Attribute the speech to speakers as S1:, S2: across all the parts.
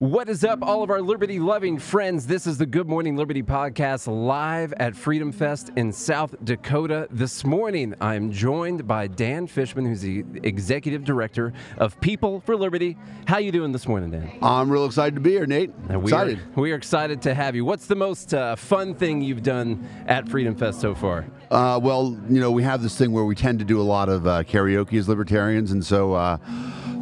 S1: What is up, all of our liberty loving friends? This is the Good Morning Liberty podcast live at Freedom Fest in South Dakota. This morning, I'm joined by Dan Fishman, who's the executive director of People for Liberty. How you doing this morning, Dan?
S2: I'm real excited to be here, Nate.
S1: And we
S2: excited.
S1: Are, we are excited to have you. What's the most uh, fun thing you've done at Freedom Fest so far?
S2: Uh, well, you know, we have this thing where we tend to do a lot of uh, karaoke as libertarians, and so uh,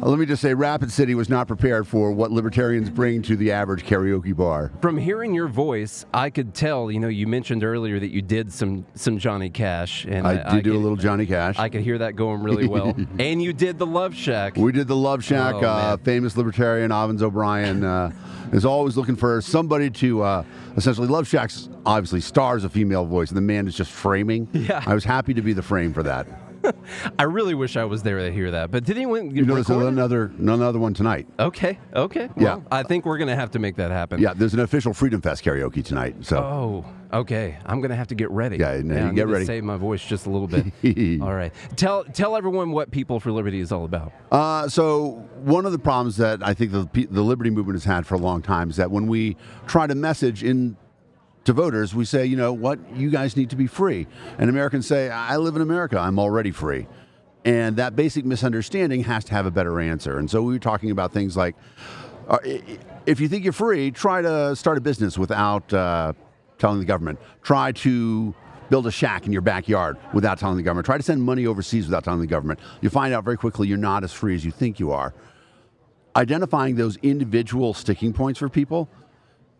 S2: let me just say, Rapid City was not prepared for what libertarians bring to the average karaoke bar.
S1: From hearing your voice, I could tell. You know, you mentioned earlier that you did some some Johnny Cash,
S2: and I, I did do could, a little Johnny Cash.
S1: I could hear that going really well. and you did the Love Shack.
S2: We did the Love Shack. Oh, uh, famous libertarian Ovens O'Brien uh, is always looking for somebody to uh, essentially Love Shack's obviously stars a female voice, and the man is just framing.
S1: Yeah,
S2: I was happy to be the frame for that.
S1: I really wish I was there to hear that. But did anyone?
S2: You know, there's another another one tonight.
S1: Okay, okay.
S2: Well,
S1: yeah, I think we're gonna have to make that happen.
S2: Yeah, there's an official Freedom Fest karaoke tonight. So.
S1: Oh, okay. I'm gonna have to get ready.
S2: Yeah, no,
S1: yeah
S2: get ready.
S1: save my voice just a little bit. All right. Tell tell everyone what People for Liberty is all about.
S2: Uh, so one of the problems that I think the the Liberty movement has had for a long time is that when we try to message in to voters, we say, you know what, you guys need to be free. And Americans say, I live in America, I'm already free. And that basic misunderstanding has to have a better answer. And so we were talking about things like uh, if you think you're free, try to start a business without uh, telling the government. Try to build a shack in your backyard without telling the government. Try to send money overseas without telling the government. You find out very quickly you're not as free as you think you are. Identifying those individual sticking points for people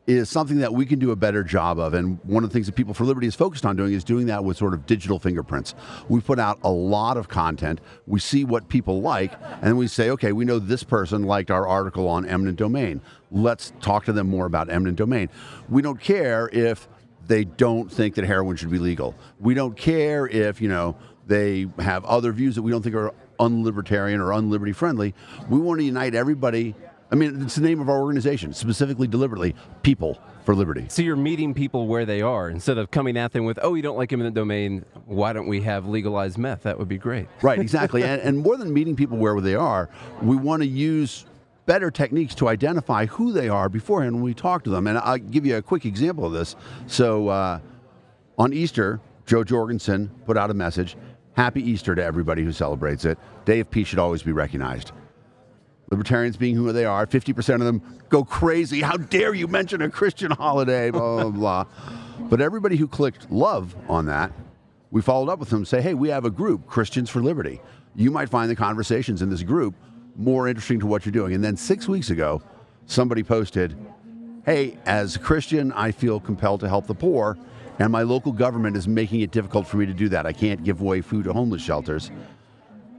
S2: is something that we can do a better job of. And one of the things that People for Liberty is focused on doing is doing that with sort of digital fingerprints. We put out a lot of content. We see what people like, and we say, okay, we know this person liked our article on eminent domain. Let's talk to them more about eminent domain. We don't care if they don't think that heroin should be legal. We don't care if, you know, they have other views that we don't think are unlibertarian or unliberty friendly. We want to unite everybody I mean, it's the name of our organization, specifically, deliberately, People for Liberty.
S1: So you're meeting people where they are instead of coming at them with, oh, you don't like eminent domain. Why don't we have legalized meth? That would be great.
S2: Right, exactly. and, and more than meeting people where they are, we want to use better techniques to identify who they are beforehand when we talk to them. And I'll give you a quick example of this. So uh, on Easter, Jo Jorgensen put out a message Happy Easter to everybody who celebrates it. Day of Peace should always be recognized. Libertarians being who they are, 50% of them go crazy. How dare you mention a Christian holiday, blah, blah, blah. But everybody who clicked love on that, we followed up with them say, hey, we have a group, Christians for Liberty. You might find the conversations in this group more interesting to what you're doing. And then six weeks ago, somebody posted, hey, as a Christian, I feel compelled to help the poor, and my local government is making it difficult for me to do that. I can't give away food to homeless shelters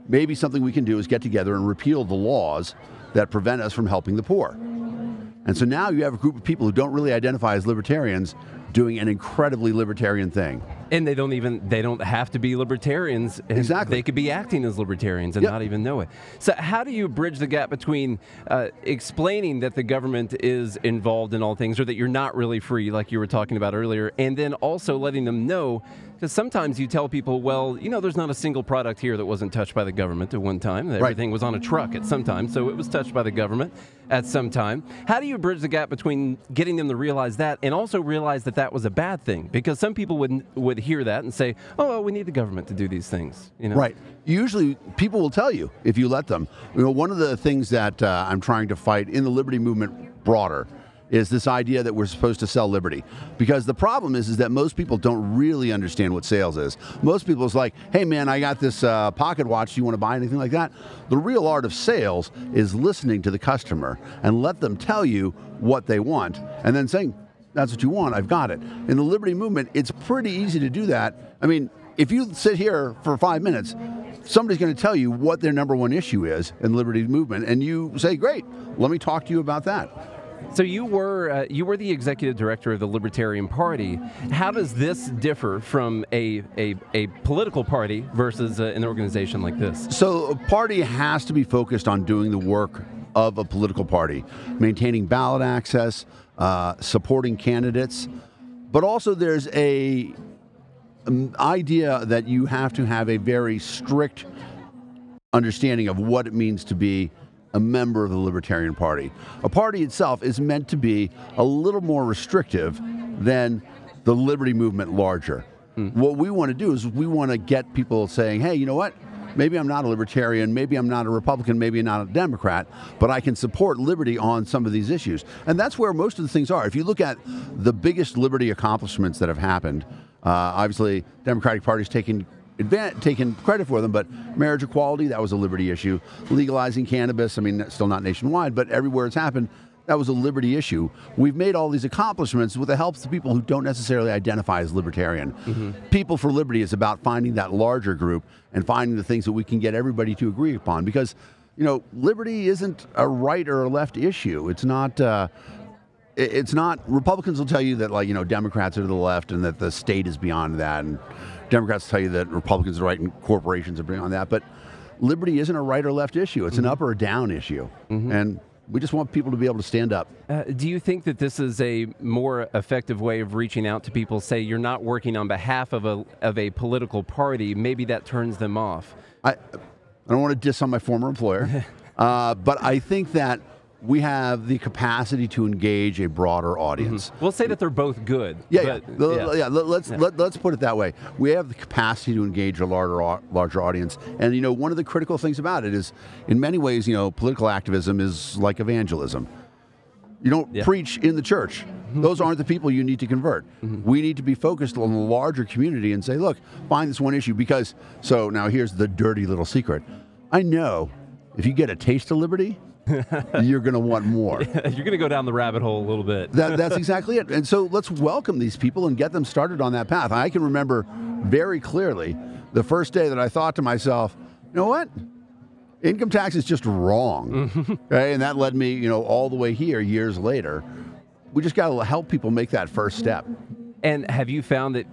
S2: maybe something we can do is get together and repeal the laws that prevent us from helping the poor. And so now you have a group of people who don't really identify as libertarians doing an incredibly libertarian thing.
S1: And they don't even they don't have to be libertarians.
S2: Exactly.
S1: They could be acting as libertarians and
S2: yep.
S1: not even know it. So how do you bridge the gap between uh, explaining that the government is involved in all things or that you're not really free like you were talking about earlier and then also letting them know because sometimes you tell people, well, you know, there's not a single product here that wasn't touched by the government at one time. Everything
S2: right.
S1: was on a truck at some time, so it was touched by the government at some time. How do you bridge the gap between getting them to realize that and also realize that that was a bad thing? Because some people would would hear that and say, "Oh, well, we need the government to do these things." You know,
S2: right? Usually, people will tell you if you let them. You know, one of the things that uh, I'm trying to fight in the liberty movement broader is this idea that we're supposed to sell liberty. Because the problem is, is that most people don't really understand what sales is. Most people is like, hey man, I got this uh, pocket watch. Do you want to buy anything like that? The real art of sales is listening to the customer and let them tell you what they want and then saying, that's what you want, I've got it. In the liberty movement, it's pretty easy to do that. I mean, if you sit here for five minutes, somebody's going to tell you what their number one issue is in the liberty movement, and you say, great, let me talk to you about that.
S1: So you were uh, you were the executive director of the Libertarian Party. How does this differ from a a, a political party versus uh, an organization like this?
S2: So a party has to be focused on doing the work of a political party, maintaining ballot access, uh, supporting candidates, but also there's a um, idea that you have to have a very strict understanding of what it means to be a member of the Libertarian Party. A party itself is meant to be a little more restrictive than the liberty movement larger. What we want to do is we want to get people saying, hey, you know what? Maybe I'm not a libertarian, maybe I'm not a Republican, maybe not a Democrat, but I can support liberty on some of these issues. And that's where most of the things are. If you look at the biggest liberty accomplishments that have happened, uh, obviously, Democratic Party's taking taken credit for them, but marriage equality, that was a liberty issue. Legalizing cannabis, I mean, still not nationwide, but everywhere it's happened, that was a liberty issue. We've made all these accomplishments with the help of people who don't necessarily identify as libertarian. Mm-hmm. People for Liberty is about finding that larger group and finding the things that we can get everybody to agree upon because, you know, liberty isn't a right or a left issue. It's not. Uh, it's not republicans will tell you that like you know democrats are to the left and that the state is beyond that and democrats tell you that republicans are right and corporations are beyond that but liberty isn't a right or left issue it's an mm-hmm. up or a down issue mm-hmm. and we just want people to be able to stand up
S1: Uh, do you think that this is a more effective way of reaching out to people? Say you're not working on behalf of a of a political party, maybe that turns them off.
S2: I, I don't want to diss on my former employer, uh, but I think that we have the capacity to engage a broader audience. Mm-hmm.
S1: We'll say that they're both good.
S2: Yeah,
S1: but-
S2: yeah. Yeah. let- let's Let, let's put it that way. We have the capacity to engage a larger larger audience, and you know, one of the critical things about it is, in many ways, you know, political activism is like evangelism. You don't
S1: Yeah.
S2: preach in the church. Mm-hmm. Those aren't the people you need to convert. Mm-hmm. We need to be focused on the larger community and say, look, find this one issue because. So now here's the dirty little secret. I know if you get a taste of liberty, you're going to want more.
S1: You're going to go down the rabbit hole a little bit.
S2: That, that's exactly it. And so let's welcome these people and get them started on that path. I can remember very clearly the first day that I thought to myself, you know what? Income tax is just wrong. okay? And that led me, you know, all the way here years later. We just got to help people make that first step.
S1: And have you found that?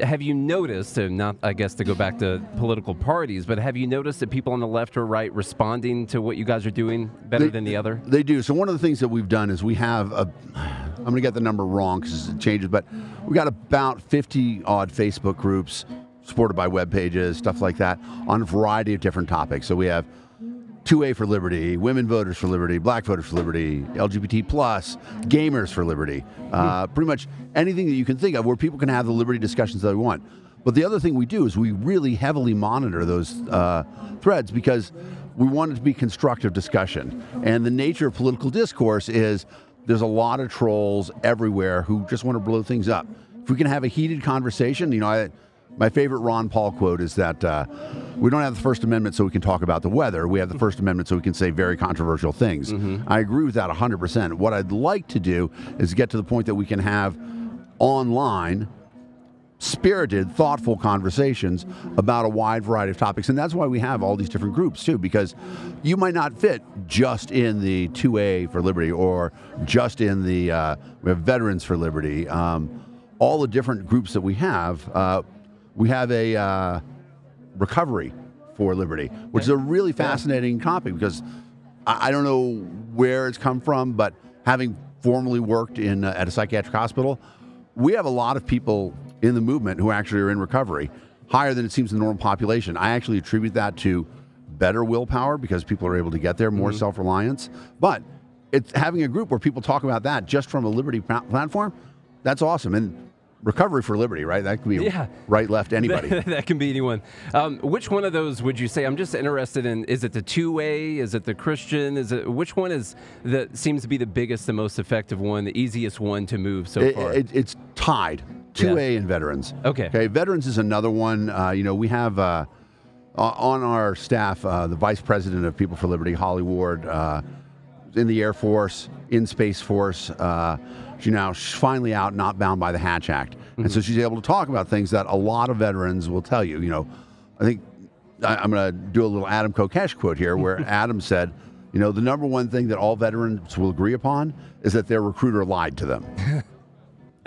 S1: Uh, have you noticed? And not, I guess, to go back to political parties, but have you noticed that people on the left or right responding to what you guys are doing better
S2: They-
S1: than the other?
S2: They do. So one of the things that we've done is we have a. I'm going to get the number wrong because it changes, but we got about 50 odd Facebook groups supported by web pages, stuff like that, on a variety of different topics. So we have 2A for Liberty, Women Voters for Liberty, Black Voters for Liberty, LGBT plus, Gamers for Liberty, uh, pretty much anything that you can think of where people can have the liberty discussions that they want. But the other thing we do is we really heavily monitor those uh, threads because we want it to be constructive discussion. And the nature of political discourse is there's a lot of trolls everywhere who just want to blow things up. If we can have a heated conversation, you know, I, my favorite Ron Paul quote is that uh, we don't have the First Amendment so we can talk about the weather. We have the First Amendment so we can say very controversial things. I agree with that 100%. What I'd like to do is get to the point that we can have online spirited, thoughtful conversations about a wide variety of topics. And that's why we have all these different groups, too, because you might not fit just in the 2A for Liberty or just in the, uh, we have Veterans for Liberty. Um, all the different groups that we have, uh, we have a uh, recovery for liberty, which is a really fascinating topic because I, I don't know where it's come from, but having formerly worked in uh, at a psychiatric hospital, we have a lot of people in the movement who actually are in recovery, higher than it seems in the normal population. I actually attribute that to better willpower because people are able to get there, more self-reliance. But it's having a group where people talk about that just from a liberty pla- platform. That's awesome. And recovery for liberty, right? That could be
S1: Yeah.
S2: right, left, anybody.
S1: that can be anyone. Um, which one of those would you say? I'm just interested in. Is it the two way? Is it the Christian? Is it which one is that seems to be the biggest, the most effective one, the easiest one to move so
S2: It-
S1: far?
S2: it- it's tied. 2A and veterans.
S1: Okay.
S2: Okay. Veterans is another one. Uh, you know, we have uh, on our staff uh, the vice president of People for Liberty, Holly Ward, uh, in the Air Force, in Space Force. Uh, she's now finally out, not bound by the Hatch Act, and so she's able to talk about things that a lot of veterans will tell you. You know, I think I, I'm going to do a little Adam Kokesh quote here, where Adam said. You know, the number one thing that all veterans will agree upon is that their recruiter lied to them.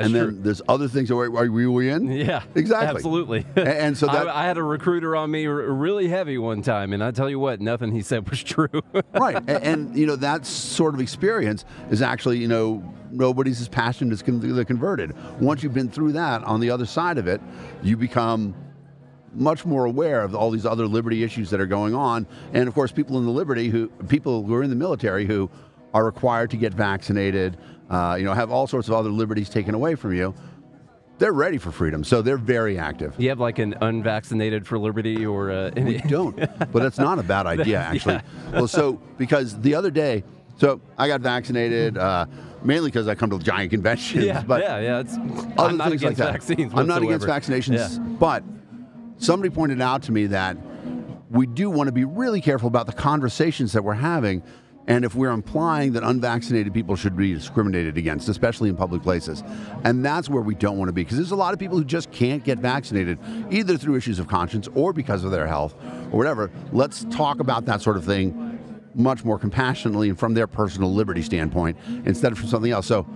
S1: That's
S2: and then
S1: true.
S2: there's other things. Are, are we in?
S1: Yeah,
S2: exactly.
S1: absolutely.
S2: And, and so that
S1: I, I had a recruiter on me r- really heavy one time, and I tell you what, nothing he said was true.
S2: right, and, and you know that sort of experience is actually you know nobody's as passionate as con- the converted. Once you've been through that, on the other side of it, you become much more aware of all these other liberty issues that are going on, and of course, people in the liberty who people who are in the military who are required to get vaccinated, uh, you know, have all sorts of other liberties taken away from you. They're ready for freedom, so they're very active.
S1: You have like an unvaccinated for liberty or uh,
S2: We don't, but that's not a bad idea, actually. Well, so because the other day, so I got vaccinated uh, mainly because I come to giant conventions.
S1: yeah,
S2: but
S1: yeah, yeah. It's,
S2: other
S1: I'm not
S2: things like
S1: against
S2: that.
S1: vaccines.
S2: I'm not against vaccinations,
S1: Yeah.
S2: but somebody pointed out to me that we do want to be really careful about the conversations that we're having. And if we're implying that unvaccinated people should be discriminated against, especially in public places, and that's where we don't want to be, because there's a lot of people who just can't get vaccinated, either through issues of conscience or because of their health or whatever. Let's talk about that sort of thing much more compassionately and from their personal liberty standpoint instead of from something else. So,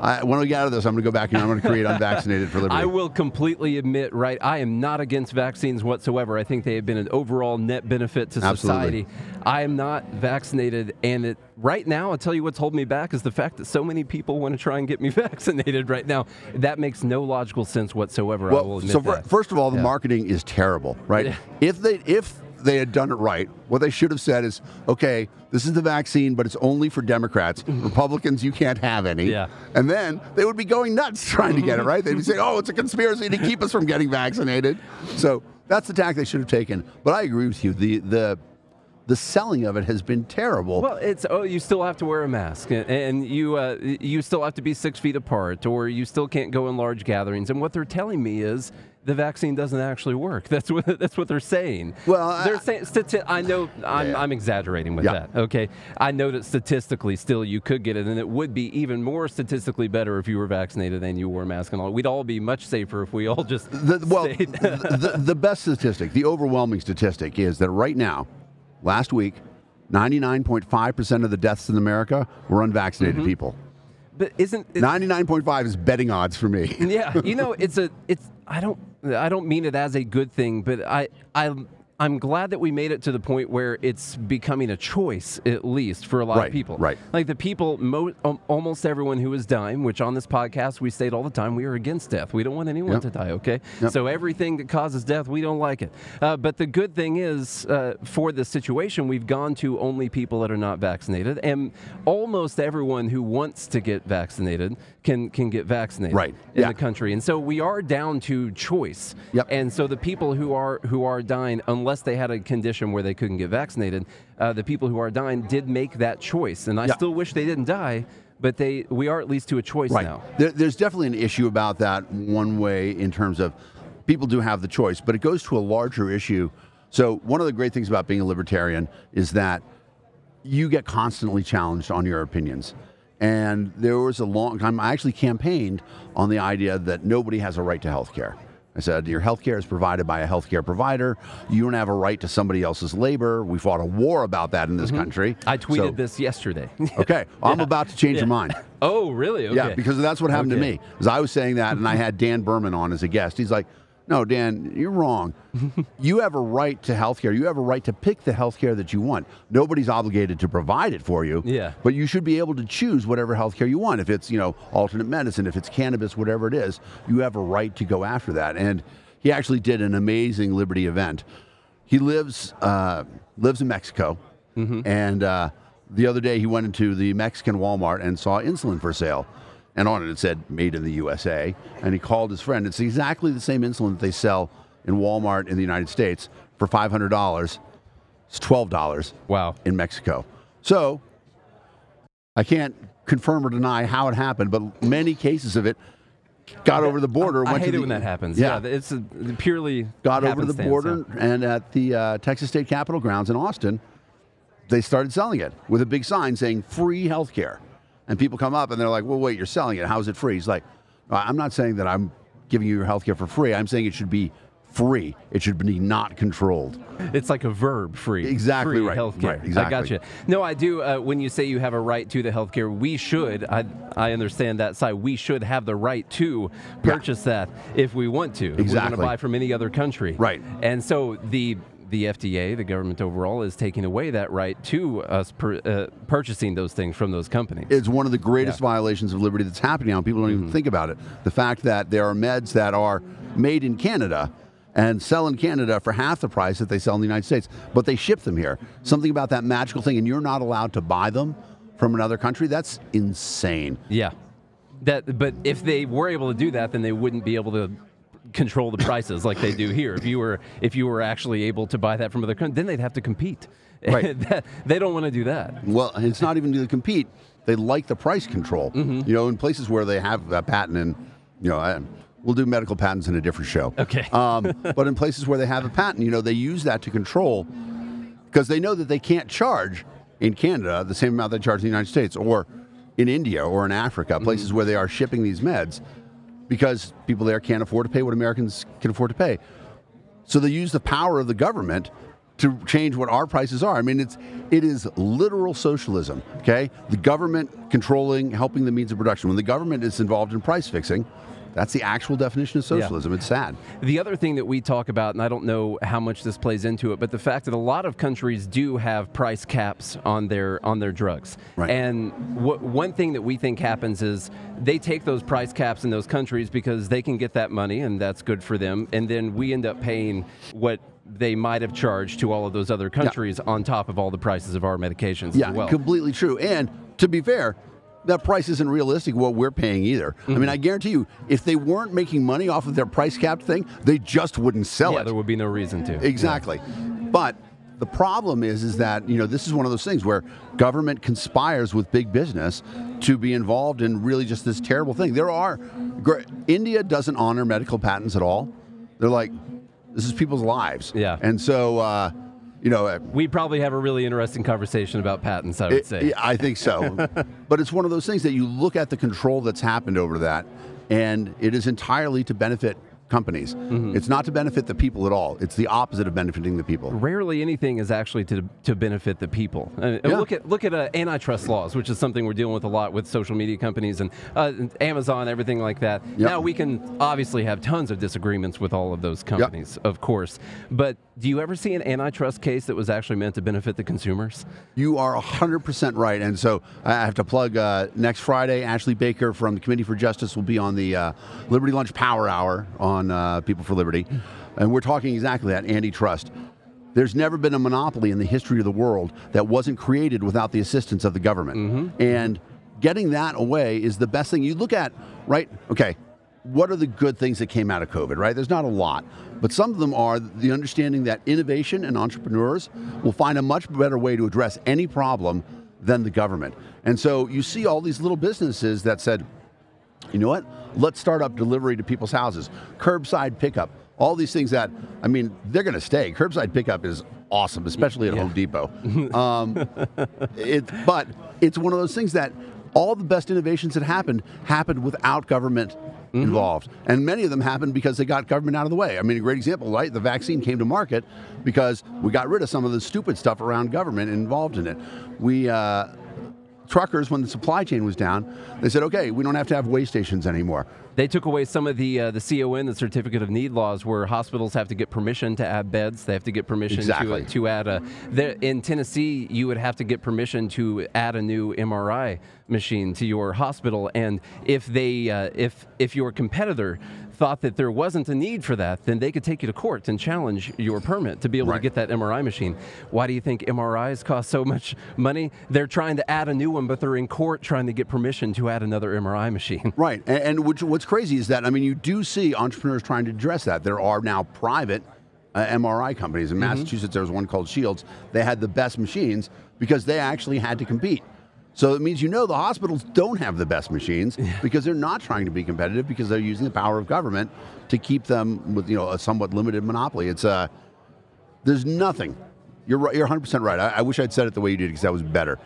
S2: I, when we get out of this, I'm going to go back and I'm going to create unvaccinated for liberty.
S1: I will completely admit, right, I am not against vaccines whatsoever. I think they have been an overall net benefit to society. Absolutely. I am not vaccinated, and it, right now, I'll tell you what's holding me back is the fact that so many people want to try and get me vaccinated right now. That makes no logical sense whatsoever. I will
S2: Well,
S1: admit
S2: so
S1: that.
S2: first of all, the
S1: Yeah.
S2: marketing is terrible, right?
S1: Yeah.
S2: If they if they had done it right, what they should have said is, okay, this is the vaccine, but it's only for Democrats. Mm-hmm. Republicans, you can't have any.
S1: Yeah.
S2: And then they would be going nuts trying to get it mm-hmm. right. They'd be saying, oh, it's a conspiracy to keep us from getting vaccinated. So that's the tack they should have taken. But I agree with you. The the the selling of it has been terrible.
S1: Well, it's oh, you still have to wear a mask, and, and you uh, you still have to be six feet apart, or you still can't go in large gatherings. And what they're telling me is the vaccine doesn't actually work. That's what that's what they're saying.
S2: Well, I-
S1: they're saying stati- I know I'm,
S2: Yeah.
S1: I'm exaggerating with
S2: Yeah.
S1: that. Okay, I know that statistically, still you could get it, and it would be even more statistically better if you were vaccinated and you wore a mask and all. We'd all be much safer if we all just
S2: The, well, the, the best statistic, the overwhelming statistic, is that right now, last week, 99.5% of the deaths in America were unvaccinated
S1: Mm-hmm.
S2: people.
S1: but isn't it,
S2: 99.5 is betting odds for me.
S1: yeah, you know, it's a it's I don't I don't mean it as a good thing, but I I I'm glad that we made it to the point where it's becoming a choice, at least for a lot
S2: Right,
S1: of people.
S2: right.
S1: Like the people, mo- almost everyone who is dying, which on this podcast we state all the time, we are against death. We don't want anyone
S2: Yep.
S1: to die, okay?
S2: Yep.
S1: So everything that causes death, we don't like it. Uh, but the good thing is, uh, for this situation, we've gone to only people that are not vaccinated, and almost everyone who wants to get vaccinated can can get vaccinated
S2: Right,
S1: in
S2: yeah.
S1: the country. And so we are down to choice.
S2: Yep.
S1: And so the people who are who are dying, unless they had a condition where they couldn't get vaccinated, uh, the people who are dying did make that choice. And I
S2: Yeah.
S1: still wish they didn't die, but they we are at least to a choice
S2: Right.
S1: now.
S2: There, there's definitely an issue about that one way in terms of people do have the choice, but it goes to a larger issue. So, one of the great things about being a libertarian is that you get constantly challenged on your opinions. And there was a long time, I actually campaigned on the idea that nobody has a right to health care. I said, Your health care is provided by a health care provider. You don't have a right to somebody else's labor. We fought a war about that in this country.
S1: Mm-hmm. I tweeted
S2: So-
S1: this yesterday.
S2: Okay, I'm
S1: Yeah.
S2: about to change your mind.
S1: oh, really? Okay.
S2: Yeah, because that's what happened to me. As I was saying that, and I had Dan Behrman on as a guest. He's like, "No, Dan, you're wrong. you have a right to health care. You have a right to pick the health care that you want. Nobody's obligated to provide it for you.
S1: Yeah.
S2: But you should be able to choose whatever health care you want. If it's you know alternate medicine, if it's cannabis, whatever it is, you have a right to go after that." And he actually did an amazing Liberty event. He lives uh, lives in Mexico, and uh, the other day he went into the Mexican Walmart and saw insulin for sale, and on it it said "Made in the USA." And he called his friend. It's exactly the same insulin that they sell in Walmart in the United States for five hundred dollars. It's twelve dollars
S1: Wow.
S2: in Mexico. So I can't confirm or deny how it happened, but many cases of it got over the border.
S1: I
S2: went
S1: hate
S2: to
S1: it
S2: the-
S1: when that happens.
S2: Yeah,
S1: Yeah, it's a, purely
S2: got over to the border and at the uh, Texas State Capitol grounds in Austin, they started selling it with a big sign saying free healthcare. And people come up and they're like, well, wait, you're selling it. How's it free? He's like, I'm not saying that I'm giving you your healthcare for free. I'm saying it should be free. It should be not controlled.
S1: It's like a verb, free.
S2: Exactly
S1: free
S2: right.
S1: Healthcare.
S2: Right, exactly.
S1: I got you. No, I do. Uh, when you say you have a right to the healthcare, we should. I I understand that side. We should have the right to purchase that if we want to. If we're going to buy from any other country.
S2: Right.
S1: And so the the FDA, the government overall, is taking away that right to us per, uh, purchasing those things from those companies.
S2: It's one of the greatest
S1: Yeah.
S2: violations of liberty that's happening now. People don't even think about it. The fact that there are meds that are made in Canada and sell in Canada for half the price that they sell in the United States, but they ship them here. Something about that magical thing, and you're not allowed to buy them from another country. That's insane.
S1: Yeah. That, but if they were able to do that, then they wouldn't be able to control the prices like they do here. If you were if you were actually able to buy that from other countries, then they'd have to compete.
S2: Right.
S1: they don't want to do that.
S2: Well, it's not even to compete. They like the price control. You know, in places where they have a patent, and you know, I, we'll do medical patents in a different show.
S1: Okay.
S2: um, but in places where they have a patent, you know, they use that to control because they know that they can't charge in Canada the same amount they charge in the United States or in India or in Africa, places where they are shipping these meds, because people there can't afford to pay what Americans can afford to pay. So they use the power of the government to change what our prices are. I mean, it's it is literal socialism. Okay, the government controlling, helping the means of production. When the government is involved in price fixing, that's the actual definition of socialism. It's sad.
S1: The other thing that we talk about, and I don't know how much this plays into it, but the fact that a lot of countries do have price caps on their on their drugs.
S2: Right.
S1: And wh- one thing that we think happens is they take those price caps in those countries because they can get that money, and that's good for them. And then we end up paying what they might have charged to all of those other countries on top of all the prices of our medications
S2: Yeah,
S1: as well.
S2: completely true. And to be fair, that price isn't realistic what we're paying either. I
S1: Mm-hmm.
S2: mean, I guarantee you, if they weren't making money off of their price capped thing, they just wouldn't sell it.
S1: yeah,
S2: it.
S1: there would be no reason to.
S2: Exactly. But the problem is, is that you know this is one of those things where government conspires with big business to be involved in really just this terrible thing. There are India doesn't honor medical patents at all. They're like, this is people's lives.
S1: Yeah.
S2: And so, uh, you know, uh,
S1: We probably have a really interesting conversation about patents, I would
S2: it-
S1: say.
S2: I think so. but it's one of those things that you look at the control that's happened over that, and it is entirely to benefit companies.
S1: Mm-hmm.
S2: It's not to benefit the people at all. It's the opposite of benefiting the people.
S1: Rarely anything is actually to, to benefit the people. Uh,
S2: Yeah.
S1: Look at look at uh, antitrust laws, which is something we're dealing with a lot with social media companies and uh, Amazon, everything like that.
S2: Yep.
S1: Now we can obviously have tons of disagreements with all of those companies, of course. But do you ever see an antitrust case that was actually meant to benefit the consumers?
S2: You are 100% right. And so I have to plug uh, next Friday, Ashley Baker from the Committee for Justice will be on the uh, Liberty Lunch Power Hour on uh, People for Liberty. And we're talking exactly that antitrust. There's never been a monopoly in the history of the world that wasn't created without the assistance of the government. And getting that away is the best thing. You look at, right? Okay, what are the good things that came out of COVID, right? There's not a lot, but some of them are the understanding that innovation and entrepreneurs will find a much better way to address any problem than the government. And so you see all these little businesses that said, you know what? Let's start up delivery to people's houses, curbside pickup, all these things that, I mean, they're going to stay. Curbside pickup is awesome, especially at
S1: Yeah.
S2: Home Depot. Um, it, but it's one of those things that all the best innovations that happened happened without government involved. And many of them happened because they got government out of the way. I mean, a great example, right? The vaccine came to market because we got rid of some of the stupid stuff around government involved in it. We, uh, truckers, when the supply chain was down, they said, okay, we don't have to have way stations anymore.
S1: They took away some of the uh, the CON, the Certificate of Need laws, where hospitals have to get permission to add beds. They have to get permission
S2: Exactly.
S1: to, to add a. There, in Tennessee, you would have to get permission to add a new MRI machine to your hospital, and if they uh, if if your competitor thought that there wasn't a need for that, then they could take you to court and challenge your permit to be able to get that MRI machine. Why do you think MRIs cost so much money? They're trying to add a new one, but they're in court trying to get permission to add another MRI machine.
S2: Right. And, and which, what's crazy is that, I mean, you do see entrepreneurs trying to address that. There are now private uh, MRI companies. In Massachusetts, there was one called Shields. They had the best machines because they actually had to compete. So it means you know the hospitals don't have the best machines because they're not trying to be competitive because they're using the power of government to keep them with you know a somewhat limited monopoly. It's uh, there's nothing. You're right, you're 100 percent right. I, I wish I'd said it the way you did because that was better.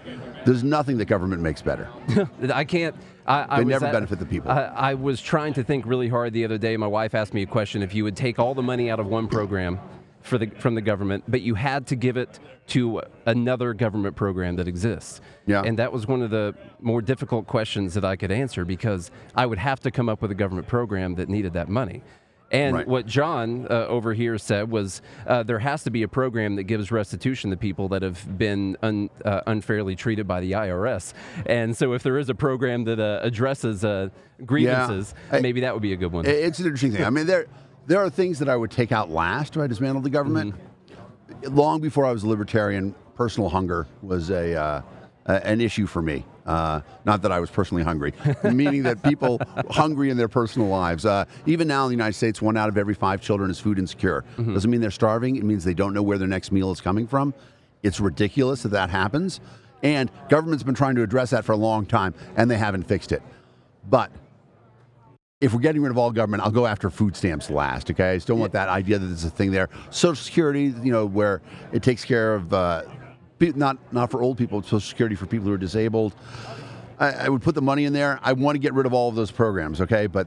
S2: There's nothing that government makes better.
S1: I can't. I, I
S2: They never
S1: at-
S2: benefit the people.
S1: I, I was trying to think really hard the other day. My wife asked me a question: If you would take all the money out of one program for the from the government, but you had to give it to another government program that exists,
S2: Yeah.
S1: and that was one of the more difficult questions that I could answer because I would have to come up with a government program that needed that money. And
S2: Right.
S1: what John uh, over here said was uh, there has to be a program that gives restitution to people that have been un, uh, unfairly treated by the IRS. And so, if there is a program that uh, addresses uh, grievances,
S2: I-
S1: maybe that would be a good one.
S2: It's an interesting thing. I mean, there there are things that I would take out last if I dismantled the government.
S1: Mm-hmm.
S2: Long before I was a libertarian, personal hunger was a uh, an issue for me. Uh, not that I was personally hungry, meaning that people hungry in their personal lives. Uh, even now in the United States, one out of every five children is food insecure.
S1: Mm-hmm.
S2: Doesn't mean they're starving. It means they don't know where their next meal is coming from. It's ridiculous that that happens, and government's been trying to address that for a long time, and they haven't fixed it. But if we're getting rid of all government, I'll go after food stamps last. Okay, I just don't want that idea that there's a thing there. Social Security, you know, where it takes care of uh, not not for old people, Social Security for people who are disabled. I, I would put the money in there. I want to get rid of all of those programs. Okay, but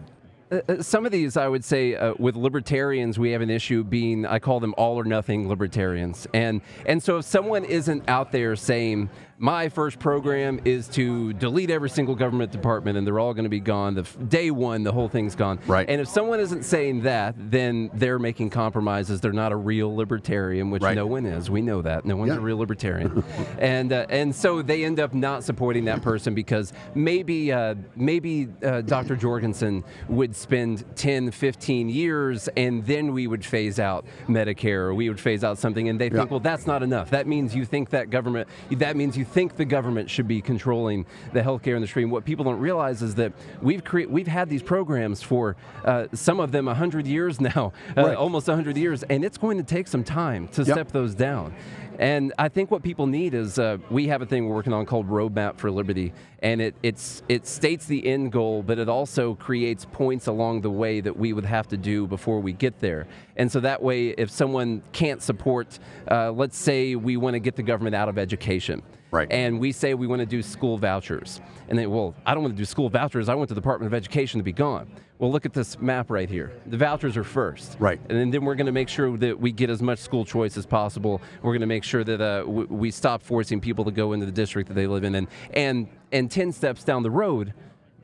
S1: Uh, uh, some of these, I would say, uh, with libertarians, we have an issue being I call them all or nothing libertarians, and and so if someone isn't out there saying my first program is to delete every single government department and they're all going to be gone, the f- day one, the whole thing's gone,
S2: Right.
S1: And if someone isn't saying that, then they're making compromises. They're not a real libertarian, which
S2: Right.
S1: no one is. We know that no one's
S2: Yeah.
S1: a real libertarian, and uh, and so they end up not supporting that person because maybe uh, maybe uh, Dr. Jorgensen would spend 10, 15 years, and then we would phase out Medicare, or we would phase out something, and they think, well, that's not enough. That means you think that government, that means you think the government should be controlling the healthcare industry. And what people don't realize is that we've cre- we've had these programs for uh, some of them 100 years now, uh,
S2: Right.
S1: almost 100 years, and it's going to take some time to
S2: Yep.
S1: step those down. And I think what people need is uh, we have a thing we're working on called Roadmap for Liberty, and it it's it states the end goal, but it also creates points along the way that we would have to do before we get there. And so that way, if someone can't support, uh, let's say we want to get the government out of education,
S2: Right.
S1: And we say we want to do school vouchers, and they well, I don't want to do school vouchers. I want the Department of Education to be gone. Well, look at this map right here. The vouchers are first,
S2: Right.
S1: and then we're going to make sure that we get as much school choice as possible. We're going to make sure that uh, w- we stop forcing people to go into the district that they live in, and and and ten steps down the road,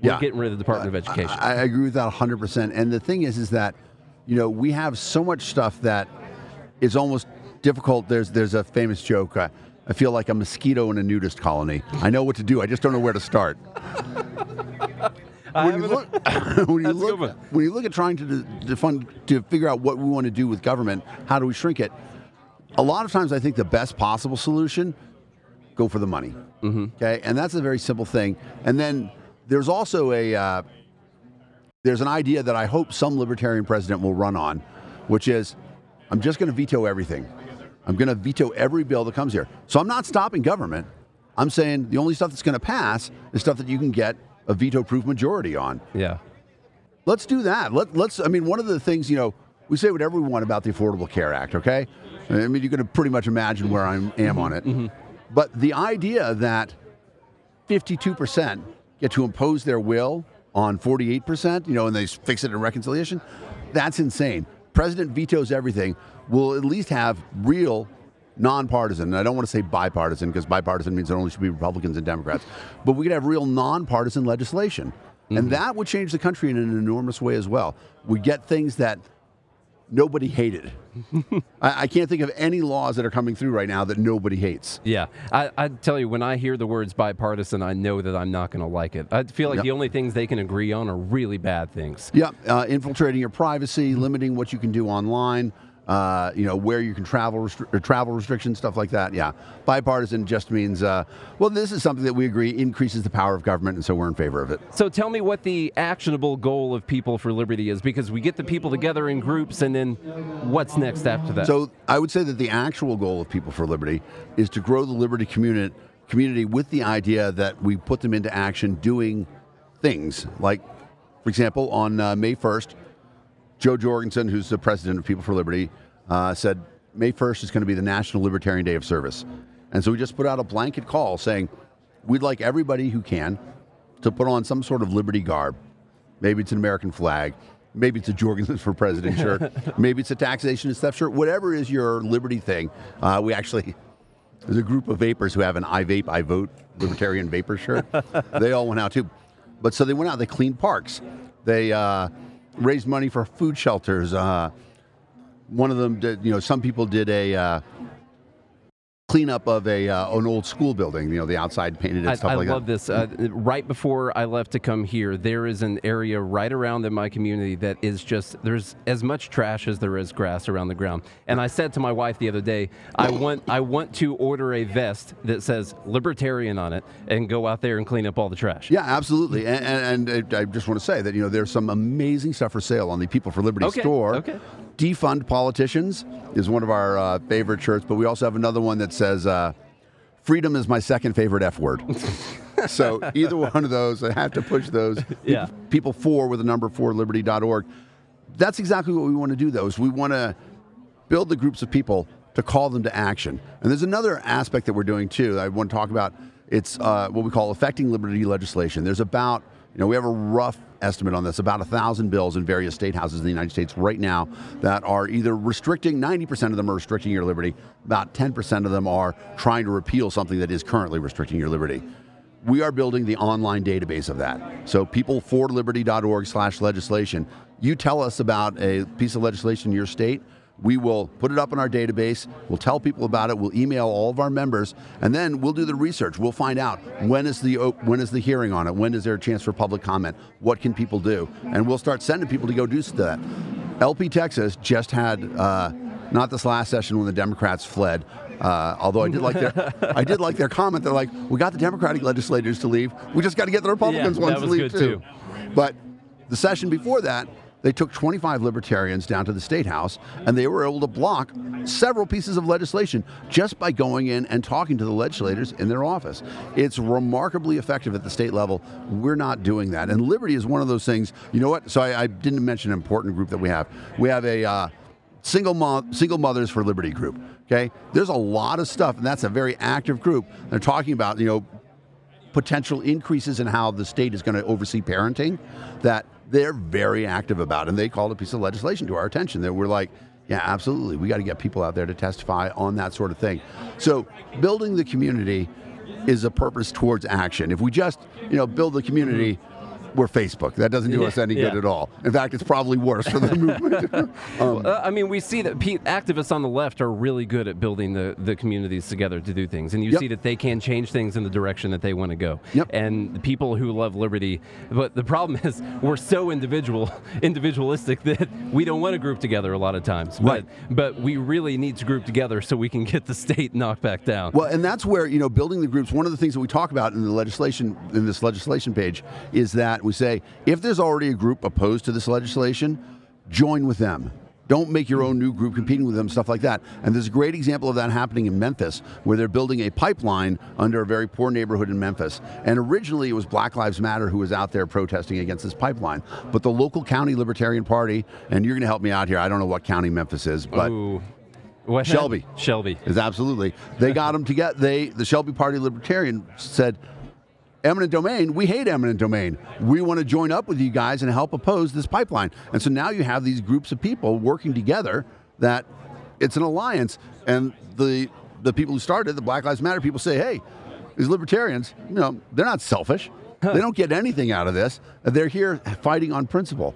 S1: we're
S2: Yeah.
S1: getting rid of the Department of Education.
S2: I, I agree with that 100%. And the thing is, is that, you know, we have so much stuff that is almost difficult. There's there's a famous joke. Uh, I feel like a mosquito in a nudist colony. I know what to do. I just don't know where to start. When you look, when you look, when you look at trying to defund, to figure out what we want to do with government, how do we shrink it? A lot of times, I think the best possible solution, go for the money. Mm-hmm. Okay, and that's a very simple thing. And then there's also a uh, there's an idea that I hope some libertarian president will run on, which is, I'm just going to veto everything. I'm going to veto every bill that comes here. So I'm not stopping government. I'm saying the only stuff that's going to pass is stuff that you can get a veto-proof majority on.
S1: yeah.
S2: Let's do that. Let, let's. I mean, one of the things you know, we say whatever we want about the Affordable Care Act. Okay, I mean, you can pretty much imagine where I am on it. Mm-hmm. But the idea that 52% get to impose their will on 48%, you know, and they fix it in reconciliation, that's insane. President vetoes everything. We'll at least have real nonpartisan. And I don't want to say bipartisan because bipartisan means there only should be Republicans and Democrats. But we could have real nonpartisan legislation. And that would change the country in an enormous way as well. We get things that nobody hated. I, I can't think of any laws that are coming through right now that nobody hates.
S1: Yeah, I, I tell you, when I hear the words bipartisan, I know that I'm not going to like it. I feel like
S2: Yep.
S1: the only things they can agree on are really bad things.
S2: Yeah, uh, infiltrating your privacy, limiting what you can do online. Uh, you know where you can travel, restri- travel restrictions, stuff like that. Yeah, bipartisan just means uh, well, this is something that we agree increases the power of government, and so we're in favor of it.
S1: So tell me what the actionable goal of People for Liberty is, because we get the people together in groups, and then what's next after that?
S2: So I would say that the actual goal of People for Liberty is to grow the liberty community community with the idea that we put them into action doing things like, for example, on uh, May 1st, Jo Jorgensen, who's the president of People for Liberty, uh, said May 1st is going to be the National Libertarian Day of Service. And so we just put out a blanket call saying we'd like everybody who can to put on some sort of liberty garb. Maybe it's an American flag. Maybe it's a Jorgensen for President shirt. Maybe it's a taxation and theft shirt. Whatever is your liberty thing. Uh, we actually, there's a group of vapors who have an I vape, I vote libertarian vapor shirt. they all went out too. But so they went out, they cleaned parks. They uh, raised money for food shelters. Uh, one of them did, you know, some people did a, uh, cleanup of a uh, an old school building. You know, the outside painted and
S1: I,
S2: stuff
S1: I
S2: like
S1: love this. Uh, right before I left to come here, there is an area right around in my community that is just there's as much trash as there is grass around the ground. And I said to my wife the other day, I want I want to order a vest that says libertarian on it and go out there and clean up all the trash.
S2: Yeah, absolutely. And, and, and I just want to say that you know there's some amazing stuff for sale on the People for Liberty
S1: Okay,
S2: store.
S1: okay.
S2: Defund politicians is one of our uh, favorite shirts, but we also have another one that says uh, "Freedom is my second favorite F word." so either one of those, I have to push those.
S1: Yeah.
S2: People for with the number four liberty.org. That's exactly what we want to do. Though, is we want to build the groups of people to call them to action. And there's another aspect that we're doing too. I want to talk about. It's uh, what we call affecting liberty legislation. There's about you know we have a rough estimate on this about a thousand bills in various state houses in the United States right now that are either restricting 90% of them are restricting your liberty. About 10% of them are trying to repeal something that is currently restricting your liberty we are building the online database of that. So peopleforliberty.org slash legislation. You tell us about a piece of legislation in your state. We will put it up in our database. We'll tell people about it. We'll email all of our members, and then we'll do the research. We'll find out when is the when is the hearing on it. When is there a chance for public comment? What can people do? And we'll start sending people to go do that. LP Texas just had uh, not this last session when the Democrats fled. Uh, although I did like their, I did like their comment. They're like, "We got the Democratic legislators to leave. We just got to get the Republicans
S1: Yeah,
S2: ones to leave too."
S1: too.
S2: But the session before that, they took 25 libertarians down to the state house, and they were able to block several pieces of legislation just by going in and talking to the legislators in their office. It's remarkably effective at the state level. We're not doing that, and Liberty is one of those things. You know what? So I, I didn't mention an important group that we have. We have a uh, single mom, single mothers for liberty group. Okay, there's a lot of stuff, and that's a very active group. They're talking about you know potential increases in how the state is going to oversee parenting that they're very active about, and they called a piece of legislation to our attention that we're like. Yeah, absolutely. We got to get people out there to testify on that sort of thing. So, building the community is a purpose towards action. If we just, you know, build the community, we're Facebook. That doesn't do us any good at all. In fact, it's probably worse for the movement. um,
S1: Uh, I mean, we see that pe- activists on the left are really good at building the, the communities together to do things, and you
S2: Yep.
S1: see that they can change things in the direction that they want to go.
S2: Yep.
S1: And the people who love liberty, but the problem is we're so individual, individualistic that we don't want to group together a lot of times.
S2: Right.
S1: But, but we really need to group together so we can get the state knocked back down.
S2: Well, and that's where you know building the groups. One of the things that we talk about in the legislation in this legislation page is that we say if there's already a group opposed to this legislation, join with them. Don't make your own new group competing with them, stuff like that. And there's a great example of that happening in Memphis, where they're building a pipeline under a very poor neighborhood in Memphis. And originally it was Black Lives Matter who was out there protesting against this pipeline. But the local county Libertarian Party, and you're going to help me out here. I don't know what county Memphis is, but
S1: Ooh. What-
S2: Shelby.
S1: Shelby.
S2: is absolutely. They got them together. they the Shelby Party Libertarian said eminent domain, we hate eminent domain. We want to join up with you guys and help oppose this pipeline. And so now you have these groups of people working together that it's an alliance and the the people who started the Black Lives Matter people say, "Hey, these libertarians, you know, they're not selfish. They don't get anything out of this. They're here fighting on principle."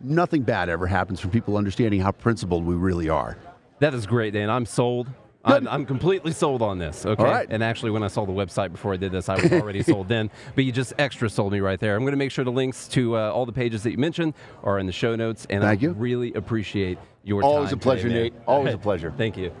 S2: Nothing bad ever happens from people understanding how principled we really are.
S1: That is great, Dan. I'm sold. I'm, I'm completely sold on this. Okay.
S2: All right.
S1: And actually, when I saw the website before I did this, I was already sold then. But you just extra sold me right there. I'm going to make sure the links to uh, all the pages that you mentioned are in the show notes. And
S2: Thank
S1: I
S2: you.
S1: really appreciate your
S2: Always
S1: time
S2: a pleasure,
S1: today.
S2: Nate. Always a pleasure.
S1: Thank you.